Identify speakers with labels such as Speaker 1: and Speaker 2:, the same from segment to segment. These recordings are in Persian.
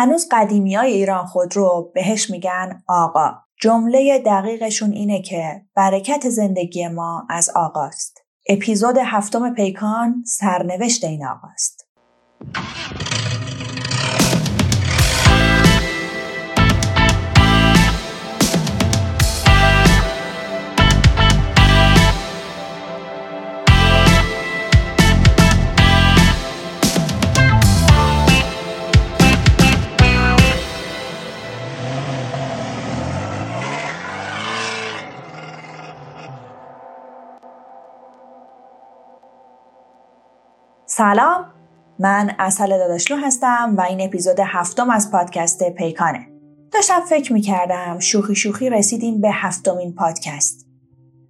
Speaker 1: هنوز قدیمی های ایران خودرو بهش میگن آقا. جمله دقیقشون اینه که برکت زندگی ما از آقاست. اپیزود هفتم پیکان سرنوشت این آقاست. سلام. من اصل داداشلو هستم و این اپیزود هفتم از پادکست پیکانه. داشتم فکر می‌کردم شوخی شوخی رسیدیم به هفتمین پادکست.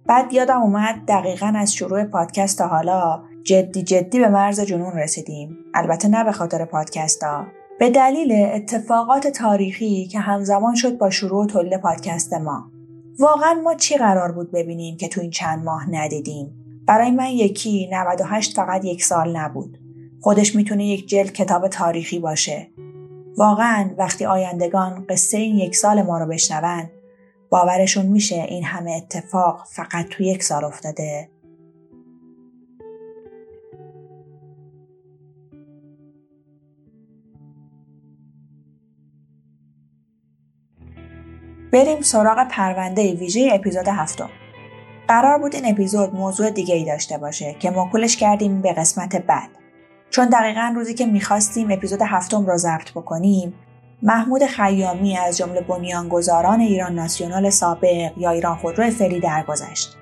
Speaker 1: بعد یادم اومد دقیقا از شروع پادکست تا حالا جدی جدی به مرز جنون رسیدیم. البته نه به خاطر پادکست ها. به دلیل اتفاقات تاریخی که همزمان شد با شروع تولید پادکست ما. واقعا ما چی قرار بود ببینیم که تو این چند ماه ندیدیم؟ برای من یکی 98 فقط یک سال نبود. خودش می‌تونه یک جلد کتاب تاریخی باشه. واقعا وقتی آیندگان قصه این یک سال ما رو بشنون باورشون میشه این همه اتفاق فقط تو یک سال افتاده. بریم سراغ پرونده ویژه اپیزود هفتم. قرار بود این اپیزود موضوع دیگه ای داشته باشه که موکولش کردیم به قسمت بعد. چون دقیقا روزی که می‌خواستیم اپیزود هفتم رو ضبط بکنیم محمود خیامی از جمله بنیانگذاران ایران ناسیونال سابق یا ایران خودرو فعلی درگذشت.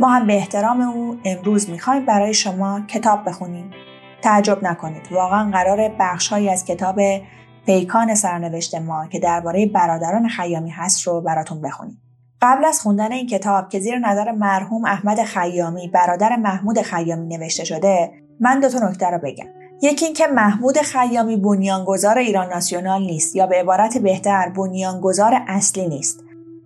Speaker 1: ما هم به احترام او امروز می‌خوایم برای شما کتاب بخونیم. تعجب نکنید واقعا قرار بخشهایی از کتاب پیکان سرنوشت ما که درباره برادران خیامی هست رو براتون بخونیم. قبل از خوندن این کتاب که زیر نظر مرحوم احمد خیامی برادر محمود خیامی نوشته شده من دو تا نکته رو بگم. یکی اینکه محمود خیامی بنیانگذار ایران ناسیونال نیست یا به عبارت بهتر بنیانگذار اصلی نیست.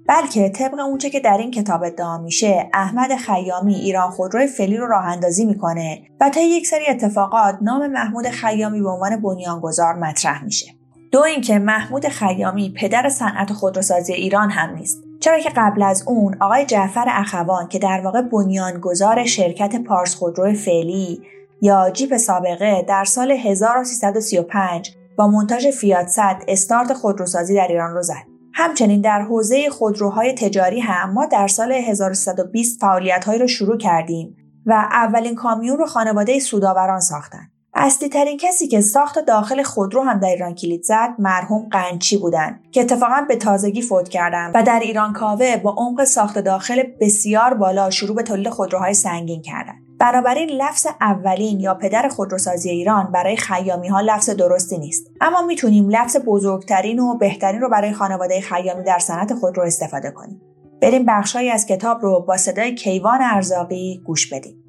Speaker 1: بلکه طبق اونچه که در این کتاب ادعا میشه احمد خیامی ایران خودروی فعلی رو راه اندازی می‌کنه و تا یک سری اتفاقات نام محمود خیامی به عنوان بنیانگذار مطرح میشه. دو اینکه محمود خیامی پدر صنعت خودروسازی ایران هم نیست. چرا که قبل از اون آقای جعفر اخوان که در واقع بنیانگذار شرکت پارس خودرو فعلی یا جیپ سابقه در سال 1335 با منتاج فیات 100 استارت خودروسازی در ایران رو زد. همچنین در حوزه خودروهای تجاری هم ما در سال 1320 فعالیت‌هایی رو شروع کردیم و اولین کامیون رو خانواده سوداوران ساختن. اصلی ترین کسی که ساخت داخل خودرو هم در ایران کلید زد مرحوم قنچی بودند که اتفاقا به تازگی فوت کردند و در ایران کاوه با عمق ساخت داخل بسیار بالا شروع به تولید خودروهای سنگین کردند. بنابراین لفظ اولین یا پدر خودروسازی ایران برای خیامی ها لفظ درستی نیست. اما می‌تونیم لفظ بزرگترین و بهترین رو برای خانواده خیامی در صنعت خودرو استفاده کنیم. بریم بخشهایی از کتاب رو با صدای کیوان ارزاقی گوش بدیم.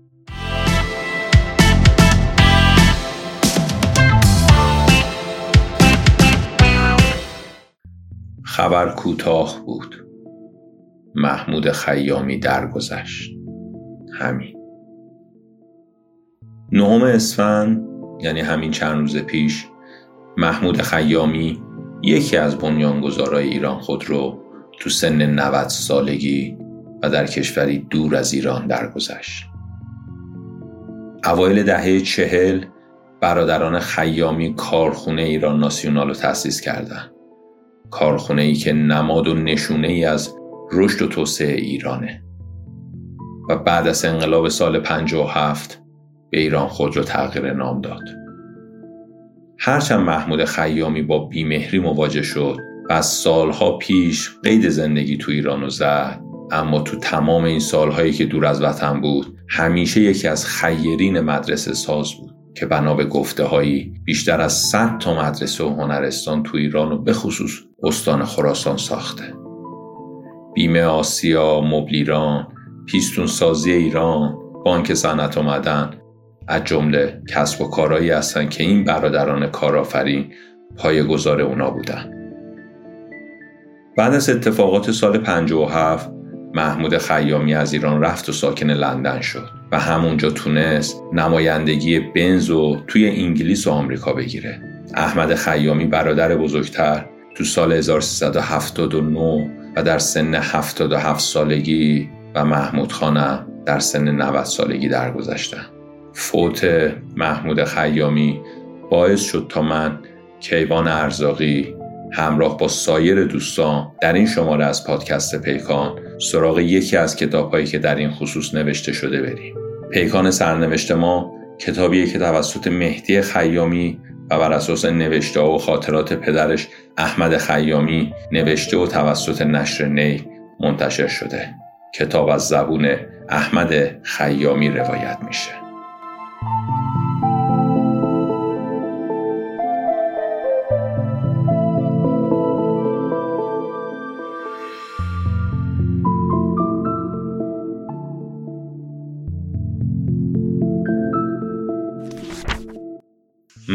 Speaker 2: خبر کوتاه بود محمود خیامی درگذشت همین نهم اسفند یعنی همین چند روز پیش محمود خیامی یکی از بنیانگذارای ایران خودرو تو سن 90 سالگی و در کشوری دور از ایران درگذشت. اوایل دهه چهل برادران خیامی کارخونه ایران ناسیونال رو تأسیس کردند. کارخونه ای که نماد و نشونه ای از رشد و توسعه ایرانه و بعد از انقلاب سال 57 به ایران خود رو تغییر نام داد. هرچند محمود خیامی با بیمهری مواجه شد و از سالها پیش قید زندگی تو ایران رو زد اما تو تمام این سالهایی که دور از وطن بود همیشه یکی از خیرین مدرسه ساز بود که بنا به گفته هایی بیشتر از 100 تا مدرسه و هنرستان تو ایران و به خصوص استان خراسان ساخته بیمه آسیا، مبل ایران، پیستون سازی ایران، بانک صنعت و از جمله کسب و کارهایی هستند که این برادران کارآفرین گذار اونا بودن. بعد از اتفاقات سال 57 محمود خیامی از ایران رفت و ساکن لندن شد و همونجا تونست نمایندگی بنز و توی انگلیس و آمریکا بگیره احمد خیامی برادر بزرگتر تو سال 1379 و در سن 77 سالگی و محمود خانم در سن 90 سالگی درگذشتن. فوت محمود خیامی باعث شد تا من کیوان ارزاقی همراه با سایر دوستان در این شماره از پادکست پیکان سراغ یکی از کتابهایی که در این خصوص نوشته شده بریم. پیکان سرنوشت ما کتابیه که توسط مهدی خیامی و بر اساس نوشته و خاطرات پدرش احمد خیامی نوشته و توسط نشر نی منتشر شده. کتاب از زبون احمد خیامی روایت میشه.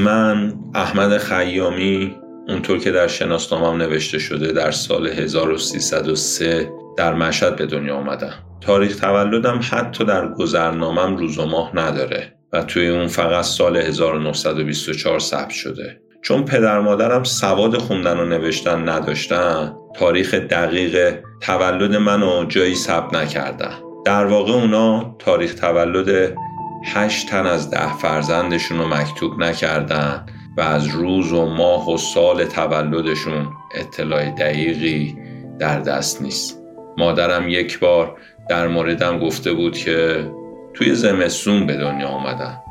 Speaker 2: من احمد خیامی اونطور که در شناسنامم نوشته شده در سال 1303 در مشهد به دنیا آمدم. تاریخ تولدم حتی در گذرنامم روز و ماه نداره و توی اون فقط سال 1924 ثبت شده. چون پدر مادرم سواد خوندن و نوشتن نداشتن تاریخ دقیق تولد منو جایی ثبت نکردن. در واقع اونا تاریخ تولد هشت تن از ده فرزندشون رو مکتوب نکردن و از روز و ماه و سال تولدشون اطلاع دقیقی در دست نیست. مادرم یک بار در موردم گفته بود که توی زمستون به دنیا آمدم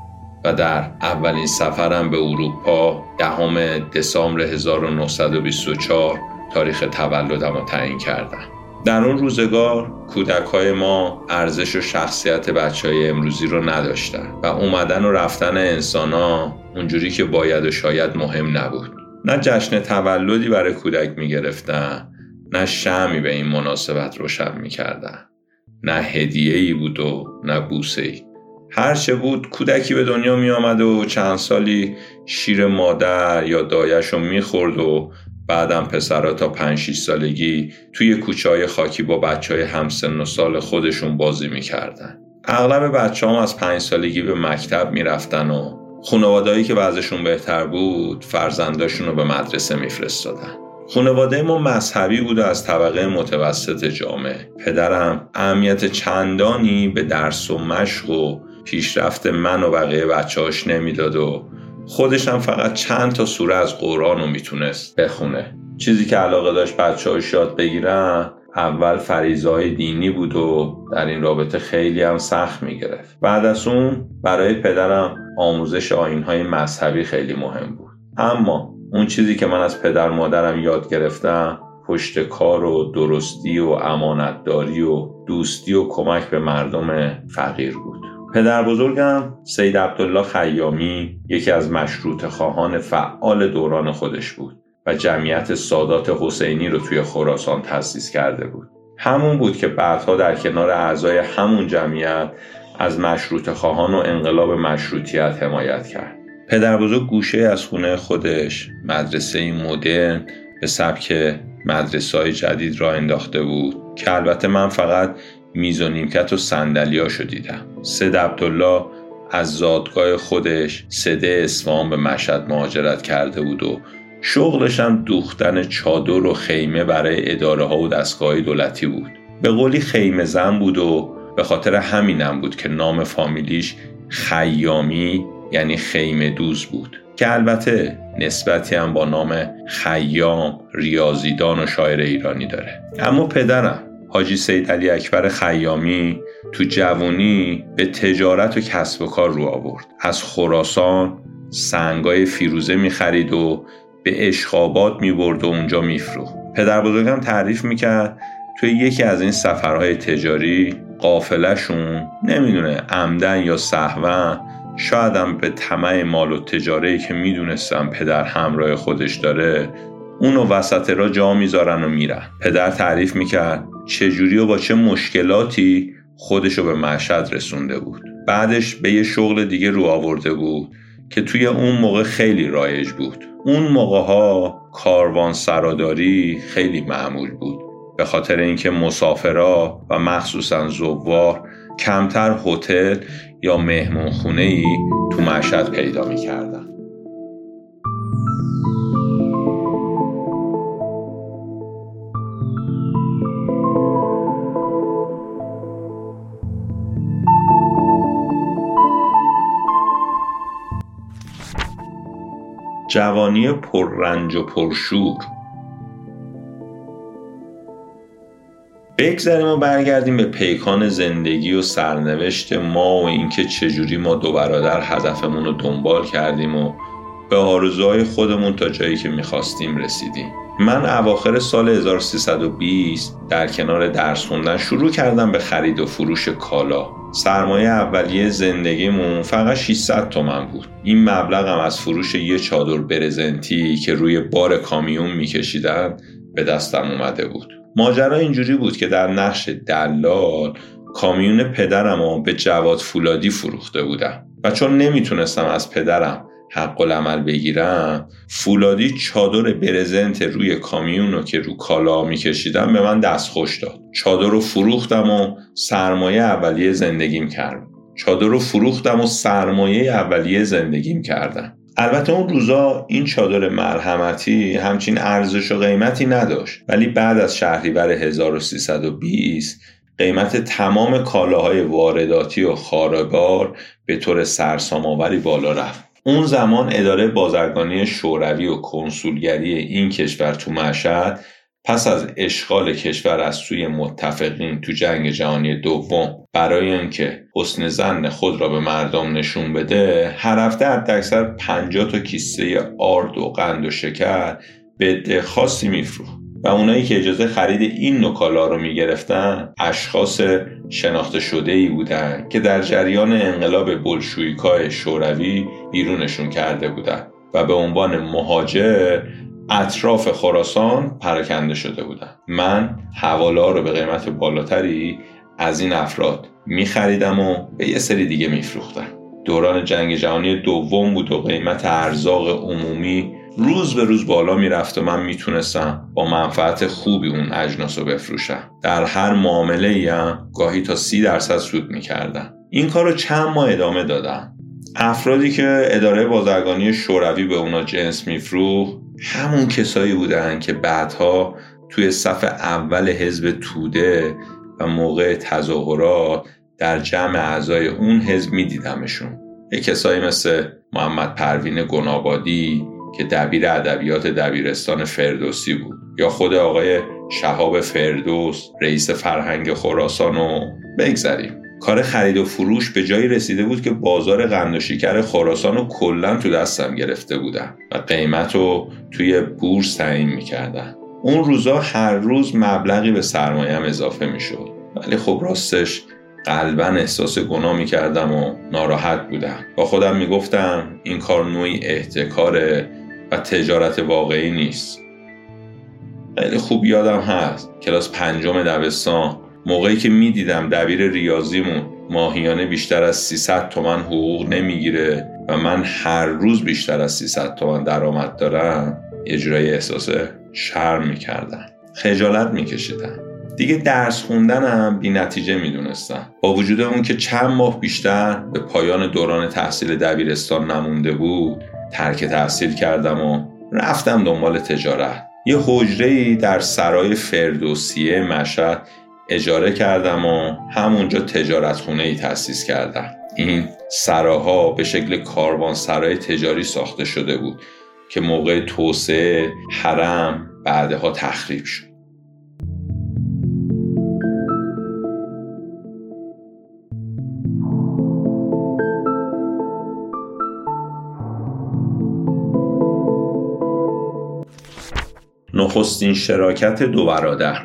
Speaker 2: و در اولین سفرم به اروپا دهم دسامبر 1924 تاریخ تولدم رو تعیین کردم در اون روزگار کودک های ما ارزش و شخصیت بچه های امروزی رو نداشتن و اومدن و رفتن انسان ها اونجوری که باید و شاید مهم نبود. نه جشن تولدی برای کودک می‌گرفتن نه شمی به این مناسبت روشن می‌کردن. نه هدیه ای بود و نه بوسه ای هرچه بود کودکی به دنیا می آمد و چند سالی شیر مادر یا دایش رو می‌خورد و بعدم پسرها تا 5 6 سالگی توی کوچه های خاکی با بچه های همسن و سال خودشون بازی می‌کردن. اغلب بچه هم از 5 سالگی به مکتب می‌رفتن و خانوادهایی که وضعشون بهتر بود فرزنداشون رو به مدرسه میفرستادن. خانواده ما مذهبی بود و از طبقه متوسط جامعه. پدرم اهمیت چندانی به درس و مشق و پیشرفت من و بقیه بچه‌هاش نمی‌داد و خودش هم فقط چند تا سوره از قرآن رو می‌تونست بخونه. چیزی که علاقه داشت بچه های یاد بگیرن اول فریضای دینی بود و در این رابطه خیلی هم سخت می‌گرفت. بعد از اون برای پدرم آموزش های مذهبی خیلی مهم بود. اما اون چیزی که من از پدر مادرم یاد گرفتم پشت کار و درستی و امانتداری و دوستی و کمک به مردم فقیر بود. پدر بزرگم سید عبدالله خیامی یکی از مشروط خواهان فعال دوران خودش بود و جمعیت سادات حسینی رو توی خراسان تأسیس کرده بود. همون بود که بعدها در کنار اعضای همون جمعیت از مشروط خواهان و انقلاب مشروطیت حمایت کرد. پدر بزرگ گوشه از خونه خودش مدرسه مدرن به سبک مدرسه های جدید را انداخته بود که البته من فقط میز و نیمکت و سندلیاشو دیدم. سید عبدالله از زادگاه خودش سده اسفان به مشهد مهاجرت کرده بود و شغلش هم دوختن چادر و خیمه برای اداره ها و دستگاه دولتی بود. به قولی خیمه زن بود و به خاطر همینم بود که نام فامیلیش خیامی یعنی خیمه دوز بود. که البته نسبتی هم با نام خیام ریاضیدان و شاعر ایرانی داره. اما پدرم حاجی سید علی اکبر خیامی تو جوونی به تجارت و کسب و کار رو آورد. از خراسان سنگای فیروزه می‌خرید و به اشخابات می‌برد و اونجا میفروخت. پدر بزرگم تعریف می‌کرد توی یکی از این سفرهای تجاری قافلشون نمی‌دونه عمدن یا صحوا شایدم به طمع مال و تجاره که می‌دونستم پدر همراه خودش داره اونو وسط را جا می‌ذارن و میرن. پدر تعریف می‌کرد چجوری و با چه مشکلاتی خودشو به مشهد رسونده بود. بعدش به یه شغل دیگه رو آورده بود که توی اون موقع خیلی رایج بود. اون موقع ها کاروان سراداری خیلی معمول بود. به خاطر اینکه مسافرا و مخصوصا زوار کمتر هتل یا مهمون خونه ای تو مشهد پیدا می‌کردن. جوانی پررنج و پرشور. بگذریم و برگردیم به پیکان زندگی و سرنوشت ما و اینکه چجوری ما دو برادر هدفمون رو دنبال کردیم و به آرزوهای خودمون تا جایی که می‌خواستیم رسیدیم. من اواخر سال 1320 در کنار درس خوندن شروع کردم به خرید و فروش کالا. سرمایه اولیه زندگیمون فقط 600 تومن بود. این مبلغ هم از فروش یه چادر برزنتی که روی بار کامیون میکشیدن به دستم اومده بود. ماجرا اینجوری بود که در نقش دلال کامیون پدرم به جواد فولادی فروخته بودم و چون نمی‌تونستم از پدرم حق العمل بگیرم فولادی چادر برزنت روی کامیون رو که رو کالا میکشیدم به من دست خوش داد. چادر رو فروختم و سرمایه اولیه زندگیم کردم. چادر رو فروختم و سرمایه اولیه زندگیم کردم. البته اون روزا این چادر مرحمتی همچین ارزش و قیمتی نداشت. ولی بعد از شهریور 1320 قیمت تمام کالاهای وارداتی و خاربار به طور سرسام‌آوری بالا رفت. اون زمان اداره بازرگانی شوروی و کنسولگری این کشور تو مشهد پس از اشغال کشور از سوی متفقین تو جنگ جهانی دوم برای اینکه حسن زن خود را به مردم نشون بده هر هفته حداکثر 50 تا کیسه آرد و قند و شکر به خاصی میفروخت. و اونایی که اجازه خرید این نوکالا رو می‌گرفتن اشخاص شناخته شده ای بودن که در جریان انقلاب بلشویکای شوروی بیرونشون کرده بودن و به عنوان مهاجر اطراف خراسان پراکنده شده بودن. من حواله رو به قیمت بالاتری از این افراد میخریدم و به یه سری دیگه میفروختم. دوران جنگ جهانی دوم بود و قیمت ارزاق عمومی روز به روز بالا می‌رفت و من می‌تونستم با منفعت خوبی اون اجناس رو بفروشم. در هر معامله هم گاهی تا سی درصد سود می‌کردم. این کار رو چند ماه ادامه دادم افرادی که اداره بازرگانی شوروی به اونا جنس میفروخت همون کسایی بودن که بعدها توی صف اول حزب توده و موقع تظاهرات در جمع اعضای اون حزب میدیدمشون. یه کسایی مثل محمد پروین گنابادی که دبیر ادبیات دبیرستان فردوسی بود. یا خود آقای شهاب فردوس رئیس فرهنگ خراسان و بگذریم. کار خرید و فروش به جایی رسیده بود که بازار قند و شکر خراسان رو کلا تو دستم گرفته بودن و قیمت رو توی بورس تعیین می‌کردن. اون روزا هر روز مبلغی به سرمایهم اضافه می‌شد. ولی خب راستش قلبا احساس گناه می‌کردم و ناراحت بودم. با خودم می‌گفتم این کار نوعی احتکاره و تجارت واقعی نیست. خیلی خوب یادم هست کلاس پنجم دبستان. موقعی که می‌دیدم دبیر ریاضیمون ماهیانه بیشتر از 300 تومن حقوق نمی‌گیره و من هر روز بیشتر از 300 تومن درآمد دارم اجرای احساس شرم می‌کردم. خجالت میکشیدم. دیگه درس خوندنم بی نتیجه می‌دونستم. با وجود اون که چند ماه بیشتر به پایان دوران تحصیل دبیرستان نمونده بود ترک تحصیل کردم و رفتم دنبال تجارت. یه حجره در سرای فردوسیه مشهد اجاره کردم و همونجا تجارت خونه ای تأسیس کردم. این سراها به شکل کاروان سرای تجاری ساخته شده بود که موقع توسعه حرم بعدها تخریب شد. نخستین شراکت دو برادر.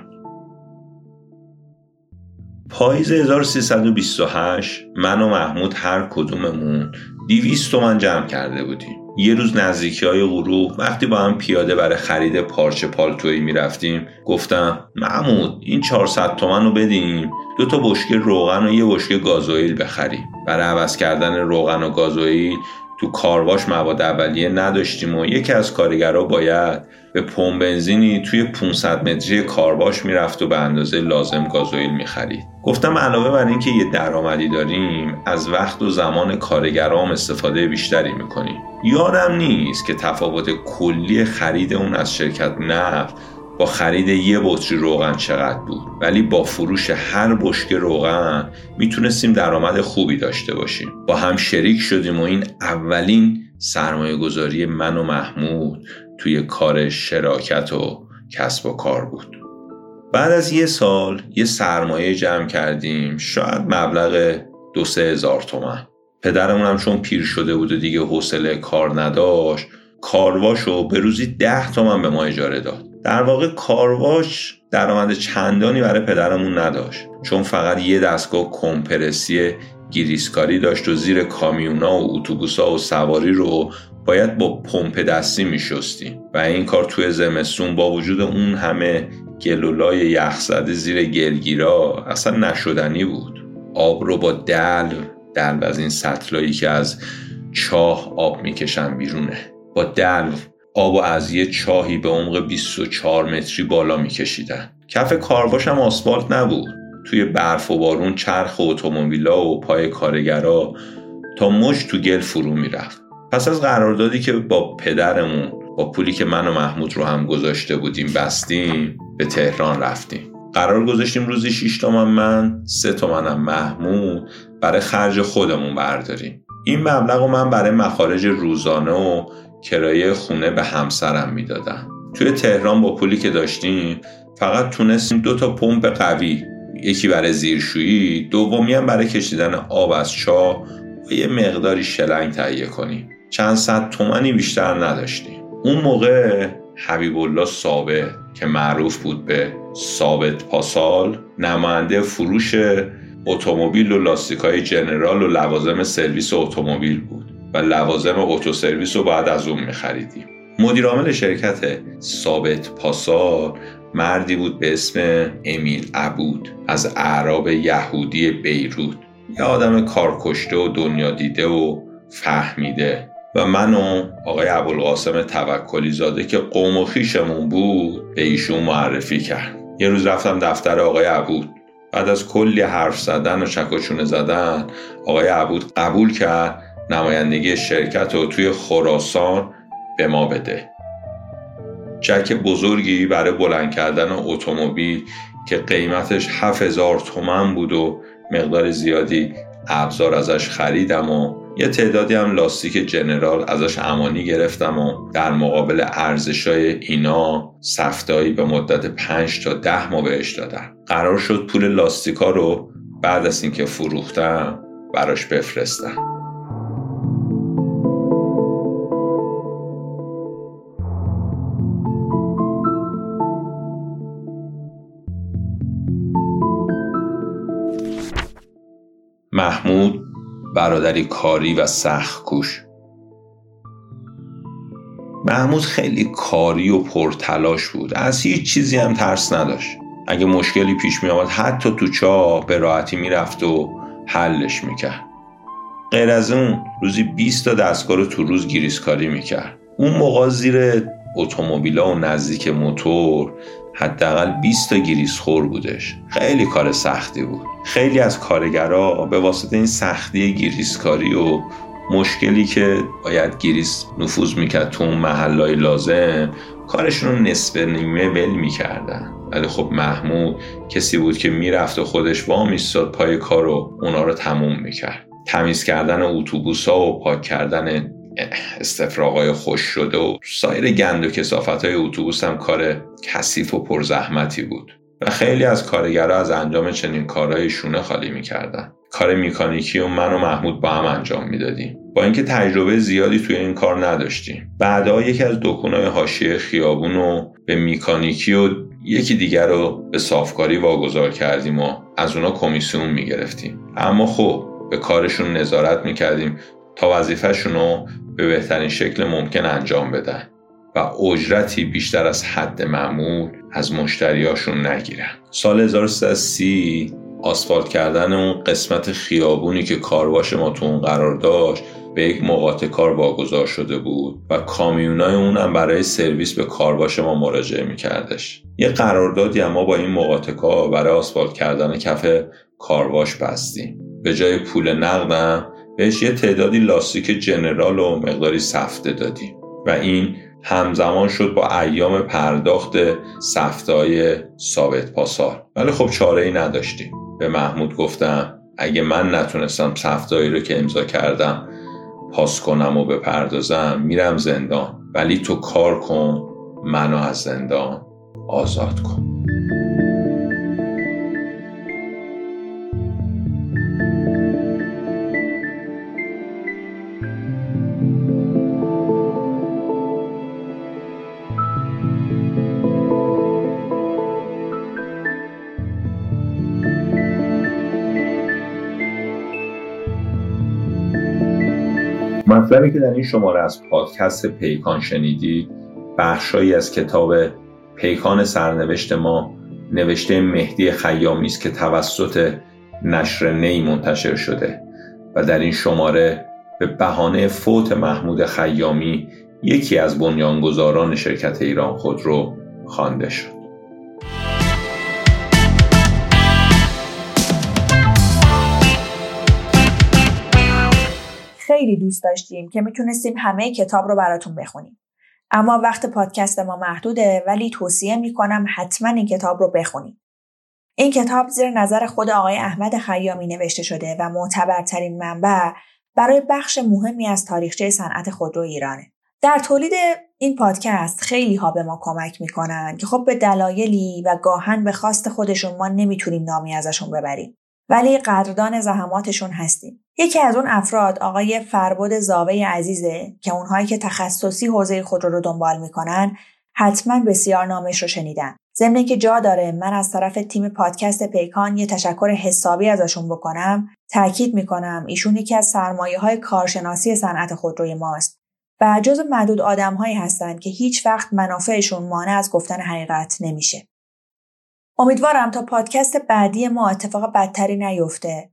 Speaker 2: پاییز 1328 من و محمود هر کدوممون 200 تومن جمع کرده بودیم. یه روز نزدیکی های غروب وقتی با هم پیاده برای خرید پارچه پالتویی می‌رفتیم گفتم محمود این 400 تومن رو بدیم دو تا بشکه روغن و یه بشکه گازوئیل بخریم. برای عوض کردن روغن و گازوئیل تو کارواش مواد اولیه نداشتیم و یکی از کارگرها باید به پمپ بنزینی توی 500 متری کارواش می‌رفت و به اندازه لازم گازوئیل می‌خرید. گفتم علاوه بر اینکه یه درآمدی داریم از وقت و زمان کارگرام استفاده بیشتری می‌کنیم. یادم نیست که تفاوت کلی خرید اون از شرکت نفت با خرید یه بطری روغن چقدر بود. ولی با فروش هر بشکه روغن می‌تونستیم درآمد خوبی داشته باشیم. با هم شریک شدیم و این اولین سرمایه گذاری من و محمود. توی کار شراکت و کسب و کار بود. بعد از یه سال یه سرمایه جمع کردیم شاید مبلغ دو سه هزار تومن. پدرمون هم چون پیر شده بود و دیگه حوصله کار نداشت کارواشو به روزی ده تومن به ما اجاره داد. در واقع کارواش درآمد چندانی برای پدرمون نداشت. چون فقط یه دستگاه کمپرسی گیریسکاری داشت و زیر کامیونا و اتوبوسا و سواری رو باید با پمپ دستی میشستیم و این کار توی زمستون با وجود اون همه گلولای یخزده زیر گلگیرا اصلا نشدنی بود. آب رو با دل دلو از این سطلایی که از چاه آب می‌کشن بیرونه با دلو آب و از یه چاهی به عمق 24 متری بالا میکشیدن. کف کارواش هم آسفالت نبود. توی برف و بارون چرخ اتومبیلا و پای کارگرا تا مش تو گل فرو می‌رفت. پس از قراردادی که با پدرمون با پولی که من و محمود رو هم گذاشته بودیم بستیم به تهران رفتیم. قرار گذاشتیم روزی 6 تومن من سه تومنم محمود برای خرج خودمون برداریم. این مبلغ رو من برای مخارج روزانه و کرایه خونه به همسرم می‌دادم. توی تهران با پولی که داشتیم فقط تونستیم دو تا پمپ قوی یکی برای زیرشویی دومی هم برای کشیدن آب از چاه و یه مقداری شلنگ تهیه کنیم. چند صد تومنی بیشتر نداشتیم اون موقع حبیب الله ثابت که معروف بود به ثابت پاسال نماینده فروش اتومبیل و لاستیکای جنرال و لوازم سرویس اتومبیل بود و لوازم اتو سرویس رو باید از اون میخریدیم مدیر عامل شرکت ثابت پاسال مردی بود به اسم امیل عبود از اعراب یهودی بیروت. یه آدم کارکشته و دنیا دیده و فهمیده. و من و آقای ابوالقاسم توکلی زاده که قوم و خیشمون بود به ایشون معرفی کرد یه روز رفتم دفتر آقای عبود. بعد از کلی حرف زدن و چکاچونه زدن آقای عبود قبول کرد نمایندگی شرکت رو توی خراسان به ما بده. جک بزرگی برای بلند کردن اتومبیل که قیمتش 7000 تومن بود و مقدار زیادی ابزار ازش خریدم و یه تعدادی هم لاستیک جنرال ازش امانی گرفتم و در مقابل ارزشای اینا سفتایی به مدت 5 تا ده ماه بهش دادم قرار شد پول لاستیکا رو بعد از اینکه فروختم براش بفرستم. برادری کاری و سخت کوش. محمود خیلی کاری و پرتلاش بود. از هیچ چیزی هم ترس نداشت. اگه مشکلی پیش می آمد حتی تو چاه به راحتی می‌رفت و حلش می‌کرد. غیر از اون روزی 20 تا دستگاه رو تو روز گریس‌کاری می‌کرد. اون موقع زیر اتومبیلا و نزدیک موتور حداقل 20 تا گریس خور بودش. خیلی کار سختی بود. خیلی از کارگرا به واسطه این سختی گریس‌کاری و مشکلی که باید گریس نفوذ می‌کرد تو اون محلای لازم کارشون رو نصف نیمه ول می‌کردن. ولی خب محمود کسی بود که می‌رفت و خودش وا میستاد پای کار و اونا رو تموم می‌کرد. تمیز کردن اتوبوس ها و پاک کردن استفراغای خوش شده و سایر گند و کسافت های اتوبوس هم کار کثیف و پرزحمتی بود. و خیلی از کارگرها از انجام چنین کارهای شونه خالی می‌کردن. کار میکانیکی و من و محمود با هم انجام می‌دادیم. با اینکه تجربه زیادی توی این کار نداشتیم. بعدها یکی از دکونای حاشیه خیابون رو به میکانیکی و یکی دیگر رو به صافکاری واگذار کردیم و از اونا کمیسیون می‌گرفتیم. اما خب به کارشون نظارت می‌کردیم. تا وظیفهشون رو به بهترین شکل ممکن انجام بدن و اجرتی بیشتر از حد معمول از مشتریاشون نگیرن. سال 1330 آسفالت کردن اون قسمت خیابونی که کارواش ما تو اون قرار داشت به یک مقاطع کار واگذار شده بود و کامیونای اونم برای سرویس به کارواش ما مراجعه میکردش. یه قراردادی اما با این مقاطع کار برای آسفالت کردن کف کارواش بستیم. به جای پول نقدم بهش یه تعدادی لاستیک جنرال و مقداری سفته دادیم. و این همزمان شد با ایام پرداخت سفتای ثابت پاسار. ولی خب چاره ای نداشتیم. به محمود گفتم اگه من نتونستم سفتایی رو که امضا کردم پاس کنم و بپردازم میرم زندان. ولی تو کار کن منو از زندان آزاد کن. مطلبی که در این شماره از پادکست پیکان شنیدید بخشهایی از کتاب پیکان سرنوشت ما نوشته مهدی خیامی است که توسط نشر نی منتشر شده و در این شماره به بهانه فوت محمود خیامی یکی از بنیانگذاران شرکت ایران خودرو خوانده شد.
Speaker 1: خیلی دوست داشتیم که می‌تونستیم همه کتاب رو براتون بخونیم. اما وقت پادکست ما محدوده ولی توصیه می‌کنم حتما این کتاب رو بخونیم. این کتاب زیر نظر خود آقای احمد خیامی نوشته شده و معتبرترین منبع برای بخش مهمی از تاریخچه صنعت خودرو ایرانه. در تولید این پادکست خیلی ها به ما کمک می‌کنن که خب به دلایلی و گاهن به خواست خودشون ما نمی‌تونیم نامی ازشون ببریم. ولی قدردان زحماتشون هستیم. یکی از اون افراد آقای فربود زاوه عزیزه که اونهایی که تخصصی حوزه خودرو رو دنبال می‌کنن حتما بسیار نامش رو شنیدن. ضمن که جا داره من از طرف تیم پادکست پیکان یه تشکر حسابی ازشون بکنم تاکید می‌کنم ایشون یکی از سرمایه های کارشناسی صنعت خودروی ماست و جز معدود آدم هایی هستند که هیچ وقت منافعشون مانع از گفتن حقیقت نمیشه. امیدوارم تا پادکست بعدی ما اتفاق بدتری نیفته.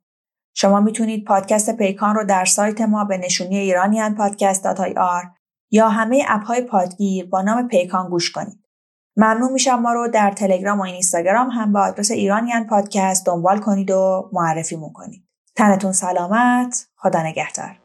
Speaker 1: شما می‌تونید پادکست پیکان رو در سایت ما به نشونی ایرانیان پادکست آر یا همه اپ های پادگیر با نام پیکان گوش کنید. ممنون میشم ما رو در تلگرام و اینستاگرام هم با آدرس ایرانیان پادکست دنبال کنید و معرفی مون کنید. تنتون سلامت، خدا نگهدار.